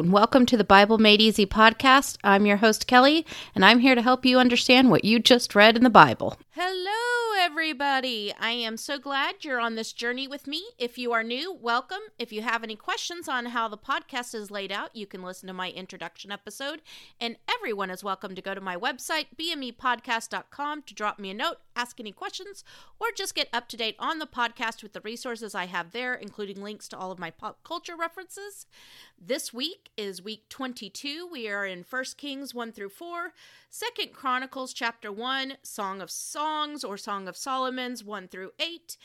And welcome to the Bible Made Easy podcast. I'm your host, Kelli, and I'm here to help you understand what you just read in the Bible. Hello, everybody. I am so glad you're on this journey with me. If you are new, welcome. If you have any questions on how the podcast is laid out, you can listen to my introduction episode. And everyone is welcome to go to my website, bmepodcast.com, to drop me a note, ask any questions, or just get up to date on the podcast with the resources I have there, including links to all of my pop culture references. This week is week 22. We are in 1 Kings 1 through 4, 2 Chronicles chapter 1, Song of Songs or Song of Solomon's 1 through 8,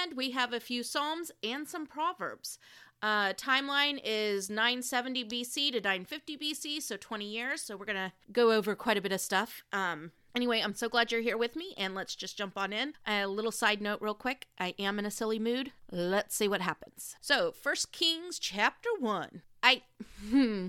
and we have a few Psalms and some Proverbs. Uh, timeline is 970 BC to 950 BC, so 20 years. So we're going to go over quite a bit of stuff. Um, Anyway, I'm so glad you're here with me, and let's just jump on in. A little side note, real quick. I am in a silly mood. Let's see what happens. So, First Kings chapter 1. I. Hmm.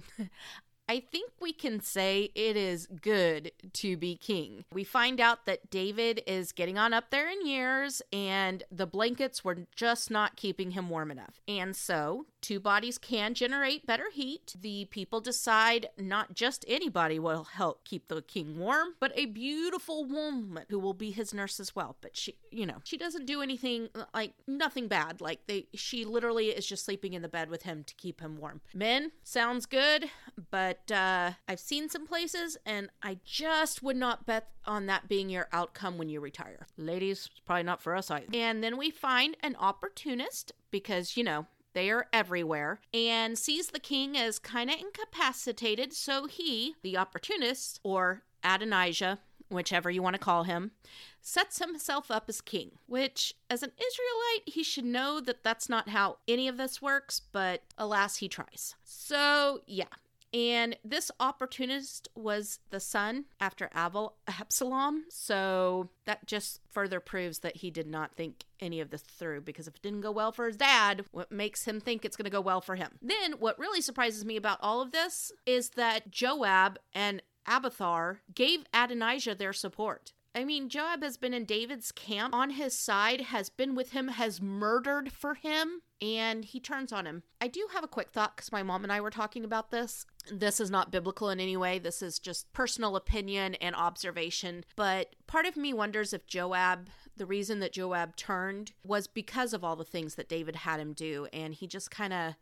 I think we can say it is good to be king. We find out that David is getting on up there in years and the blankets were just not keeping him warm enough. And so, two bodies can generate better heat. The people decide not just anybody will help keep the king warm, but a beautiful woman who will be his nurse as well. But she, you know, she doesn't do anything like nothing bad. Like they she literally is just sleeping in the bed with him to keep him warm. Men sounds good, but but uh, I've seen some places, and I just would not bet on that being your outcome when you retire. Ladies, probably not for us either. And then we find an opportunist because, you know, they are everywhere, and sees the king as kind of incapacitated, so he, the opportunist, or Adonijah, whichever you want to call him, sets himself up as king, which, as an Israelite, he should know that that's not how any of this works, but alas, he tries. So, yeah, and this opportunist was the son after Abel, Absalom. So that just further proves that he did not think any of this through because if it didn't go well for his dad, what makes him think it's going to go well for him? Then what really surprises me about all of this is that Joab and Abiathar gave Adonijah their support. I mean, Joab has been in David's camp on his side, has been with him, has murdered for him, and he turns on him. I do have a quick thought because my mom and I were talking about this. This is not biblical in any way, this is just personal opinion and observation. But part of me wonders if Joab, the reason that Joab turned was because of all the things that David had him do, and he just kind of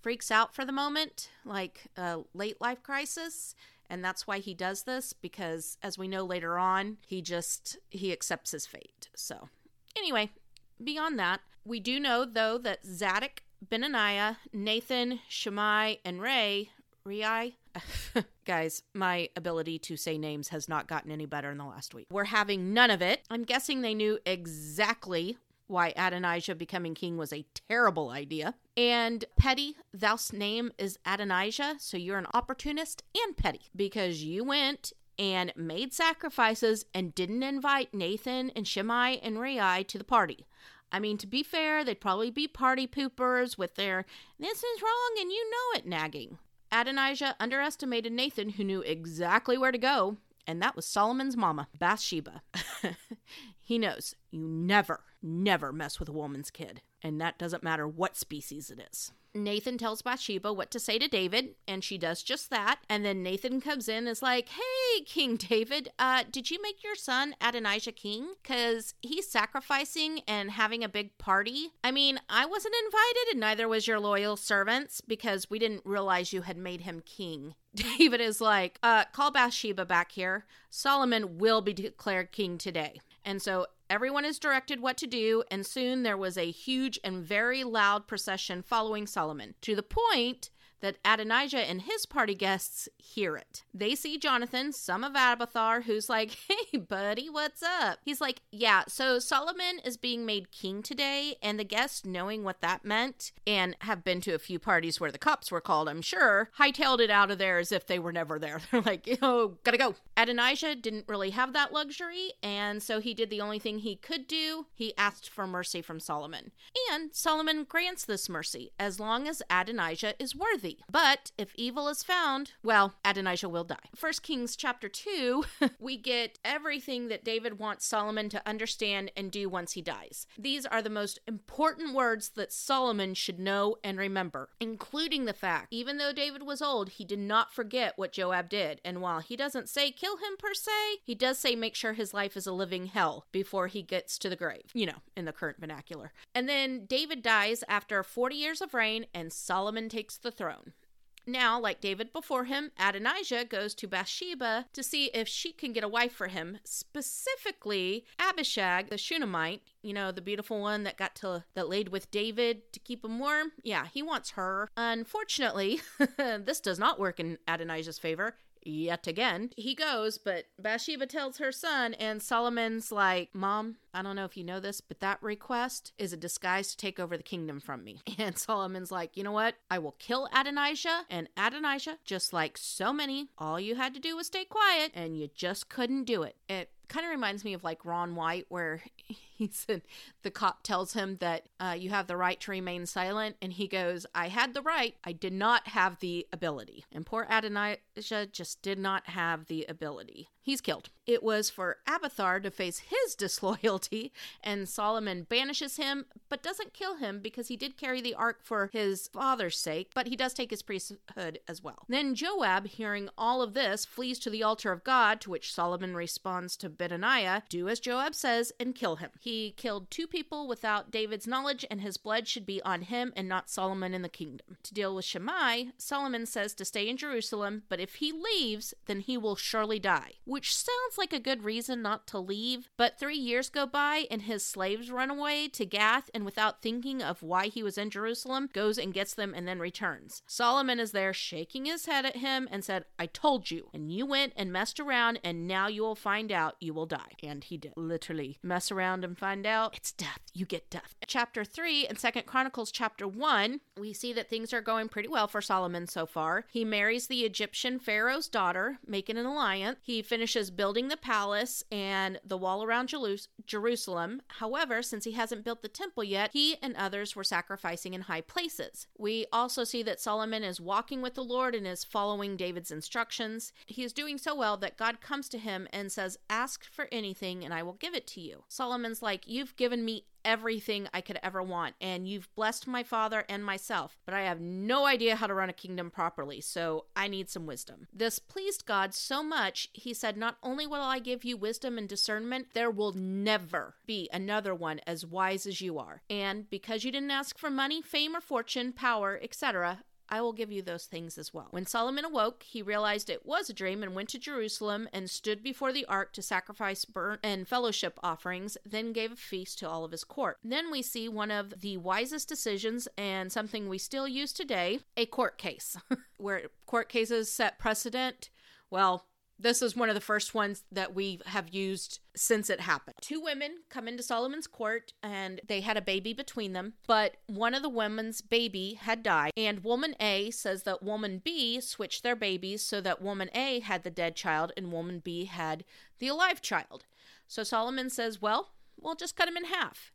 freaks out for the moment, like a late life crisis and that's why he does this because as we know later on he just he accepts his fate so anyway beyond that we do know though that zadok benaniah nathan shimei and ray Rai. Guys, my ability to say names has not gotten any better in the last week. We're having none of it. I'm guessing they knew exactly why Adonijah becoming king was a terrible idea. And petty, thou's name is Adonijah, so you're an opportunist and petty because you went and made sacrifices and didn't invite Nathan and Shimei and Rai to the party. I mean, to be fair, they'd probably be party poopers with their this is wrong and you know it nagging. Adonijah underestimated Nathan, who knew exactly where to go, and that was Solomon's mama, Bathsheba. he knows you never, never mess with a woman's kid, and that doesn't matter what species it is. Nathan tells Bathsheba what to say to David, and she does just that. And then Nathan comes in and is like, Hey, King David, uh, did you make your son Adonijah king? Because he's sacrificing and having a big party. I mean, I wasn't invited, and neither was your loyal servants because we didn't realize you had made him king. David is like, uh, call Bathsheba back here. Solomon will be declared king today. And so everyone is directed what to do, and soon there was a huge and very loud procession following Solomon, to the point that Adonijah and his party guests hear it. They see Jonathan, son of Abiathar, who's like, Hey, buddy, what's up? He's like, Yeah, so Solomon is being made king today, and the guests, knowing what that meant, and have been to a few parties where the cops were called, I'm sure, hightailed it out of there as if they were never there. They're like, Oh, gotta go. Adonijah didn't really have that luxury, and so he did the only thing he could do. He asked for mercy from Solomon. And Solomon grants this mercy as long as Adonijah is worthy. But if evil is found, well, Adonijah will die. First Kings chapter 2, we get everything that David wants Solomon to understand and do once he dies. These are the most important words that Solomon should know and remember, including the fact, even though David was old, he did not forget what Joab did. And while he doesn't say kill him per se, he does say make sure his life is a living hell before he gets to the grave, you know, in the current vernacular. And then David dies after 40 years of reign, and Solomon takes the throne. Now, like David before him, Adonijah goes to Bathsheba to see if she can get a wife for him, specifically Abishag, the Shunammite, you know, the beautiful one that got to that laid with David to keep him warm. Yeah, he wants her. Unfortunately, this does not work in Adonijah's favor yet again. He goes, but Bathsheba tells her son, and Solomon's like, Mom, I don't know if you know this, but that request is a disguise to take over the kingdom from me. And Solomon's like, You know what? I will kill Adonijah. And Adonijah, just like so many, all you had to do was stay quiet, and you just couldn't do it. It kind of reminds me of like Ron White, where he said the cop tells him that uh, you have the right to remain silent, and he goes, "I had the right, I did not have the ability." And poor Adonijah just did not have the ability. He's killed. It was for Abiathar to face his disloyalty, and Solomon banishes him, but doesn't kill him because he did carry the ark for his father's sake, but he does take his priesthood as well. Then Joab, hearing all of this, flees to the altar of God, to which Solomon responds to Benaiah, Do as Joab says and kill him. He killed two people without David's knowledge, and his blood should be on him and not Solomon in the kingdom. To deal with Shimei, Solomon says to stay in Jerusalem, but if he leaves, then he will surely die which sounds like a good reason not to leave. But three years go by and his slaves run away to Gath, and without thinking of why he was in Jerusalem, goes and gets them and then returns. Solomon is there shaking his head at him and said, I told you, and you went and messed around, and now you will find out you will die. And he did. Literally, mess around and find out it's death. You get death. Chapter 3 and Second Chronicles chapter 1, we see that things are going pretty well for Solomon so far. He marries the Egyptian Pharaoh's daughter, making an alliance. He finishes finishes building the palace and the wall around Jerusalem. However, since he hasn't built the temple yet, he and others were sacrificing in high places. We also see that Solomon is walking with the Lord and is following David's instructions. He is doing so well that God comes to him and says, Ask for anything and I will give it to you. Solomon's like, You've given me everything I could ever want, and you've blessed my father and myself, but I have no idea how to run a kingdom properly, so I need some wisdom. This pleased God so much, he said, Not only will I give you wisdom and discernment, there will never be another one as wise as you are. And because you didn't ask for money, fame, or fortune, power, etc., I will give you those things as well. When Solomon awoke, he realized it was a dream and went to Jerusalem and stood before the ark to sacrifice burnt and fellowship offerings, then gave a feast to all of his court. Then we see one of the wisest decisions and something we still use today a court case, where court cases set precedent. Well, this is one of the first ones that we have used since it happened. Two women come into Solomon's court and they had a baby between them, but one of the women's baby had died. And woman A says that woman B switched their babies so that woman A had the dead child and woman B had the alive child. So Solomon says, Well, we'll just cut him in half.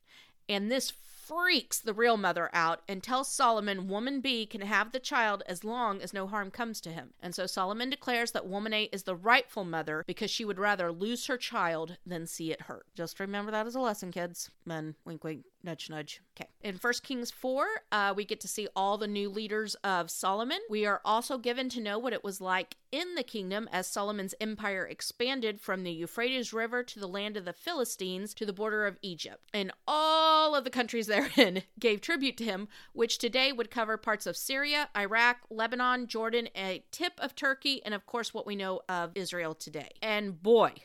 And this freaks the real mother out and tells Solomon woman B can have the child as long as no harm comes to him. And so Solomon declares that woman A is the rightful mother because she would rather lose her child than see it hurt. Just remember that as a lesson, kids. Men, wink, wink, nudge, nudge. Okay. In First Kings 4, uh, we get to see all the new leaders of Solomon. We are also given to know what it was like in the kingdom as Solomon's empire expanded from the Euphrates River to the land of the Philistines to the border of Egypt. And all of the countries therein gave tribute to him, which today would cover parts of Syria, Iraq, Lebanon, Jordan, a tip of Turkey, and of course what we know of Israel today. And boy,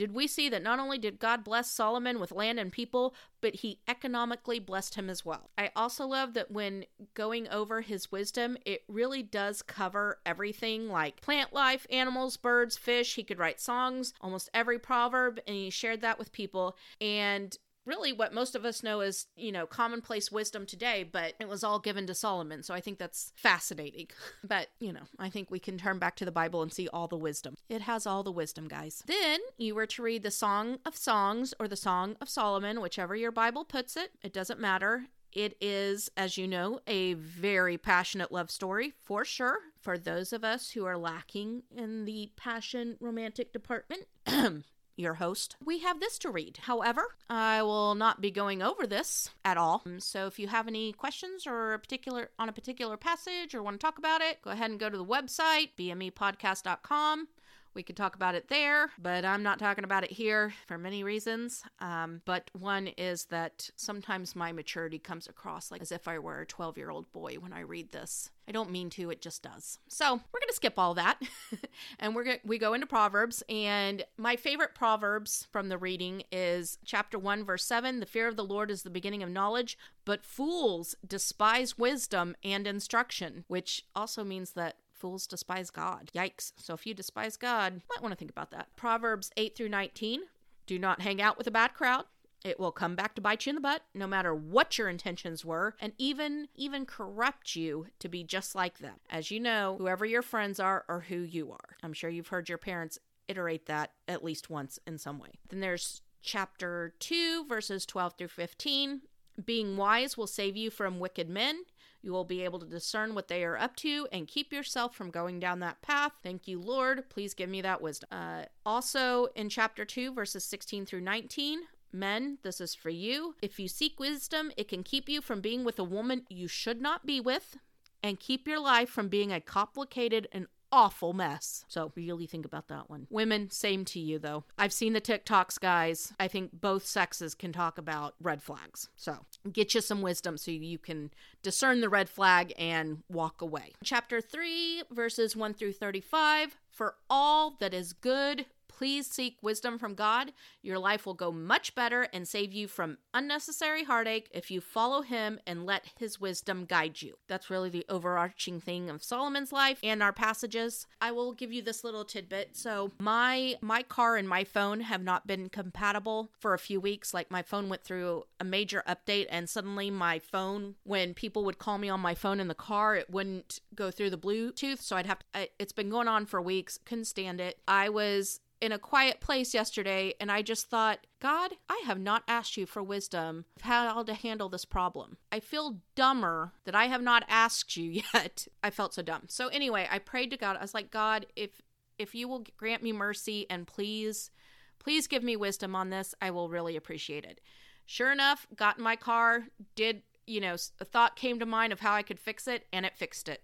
did we see that not only did God bless Solomon with land and people, but he economically blessed him as well. I also love that when going over his wisdom, it really does cover everything like plant life, animals, birds, fish. He could write songs, almost every proverb, and he shared that with people. And really what most of us know as, you know, commonplace wisdom today, but it was all given to Solomon. So I think that's fascinating. but, you know, I think we can turn back to the Bible and see all the wisdom. It has all the wisdom, guys. Then you were to read the Song of Songs or the Song of Solomon, whichever your Bible puts it. It doesn't matter It is, as you know, a very passionate love story for sure. For those of us who are lacking in the passion romantic department, your host, we have this to read. However, I will not be going over this at all. Um, so if you have any questions or particular on a particular passage or want to talk about it, go ahead and go to the website bmepodcast.com we could talk about it there, but I'm not talking about it here for many reasons. Um, but one is that sometimes my maturity comes across like as if I were a 12 year old boy when I read this. I don't mean to, it just does. So we're gonna skip all that, and we're gonna we go into Proverbs. And my favorite Proverbs from the reading is chapter one, verse seven: "The fear of the Lord is the beginning of knowledge, but fools despise wisdom and instruction," which also means that Fools despise God. Yikes. So if you despise God, you might want to think about that. Proverbs 8 through 19 Do not hang out with a bad crowd. It will come back to bite you in the butt no matter what your intentions were and even even corrupt you to be just like them. As you know, whoever your friends are or who you are. I'm sure you've heard your parents iterate that at least once in some way. Then there's chapter 2 verses 12 through 15. Being wise will save you from wicked men. You will be able to discern what they are up to and keep yourself from going down that path. Thank you, Lord. Please give me that wisdom. Uh, also, in chapter 2, verses 16 through 19, Men, this is for you. If you seek wisdom, it can keep you from being with a woman you should not be with and keep your life from being a complicated and awful mess. So really think about that one. Women, same to you though. I've seen the TikToks, guys. I think both sexes can talk about red flags. So get you some wisdom so you can discern the red flag and walk away. Chapter 3, verses 1 through 35. For all that is good Please seek wisdom from God. Your life will go much better and save you from unnecessary heartache if you follow Him and let His wisdom guide you. That's really the overarching thing of Solomon's life and our passages. I will give you this little tidbit. So my my car and my phone have not been compatible for a few weeks. Like my phone went through a major update, and suddenly my phone, when people would call me on my phone in the car, it wouldn't go through the Bluetooth. So I'd have to. It's been going on for weeks. Couldn't stand it. I was in a quiet place yesterday and I just thought, God, I have not asked you for wisdom of how to handle this problem. I feel dumber that I have not asked you yet. I felt so dumb. So anyway, I prayed to God. I was like, God, if if you will grant me mercy and please please give me wisdom on this, I will really appreciate it. Sure enough, got in my car, did, you know, a thought came to mind of how I could fix it and it fixed it.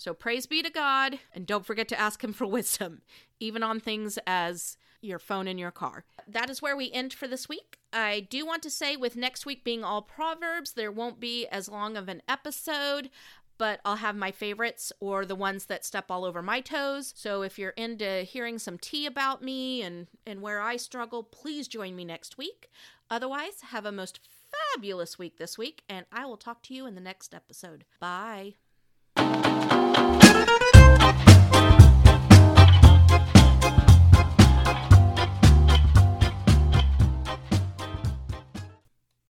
So praise be to God, and don't forget to ask Him for wisdom, even on things as your phone in your car. That is where we end for this week. I do want to say, with next week being all Proverbs, there won't be as long of an episode but I'll have my favorites or the ones that step all over my toes. So if you're into hearing some tea about me and, and where I struggle, please join me next week. Otherwise, have a most fabulous week this week, and I will talk to you in the next episode. Bye.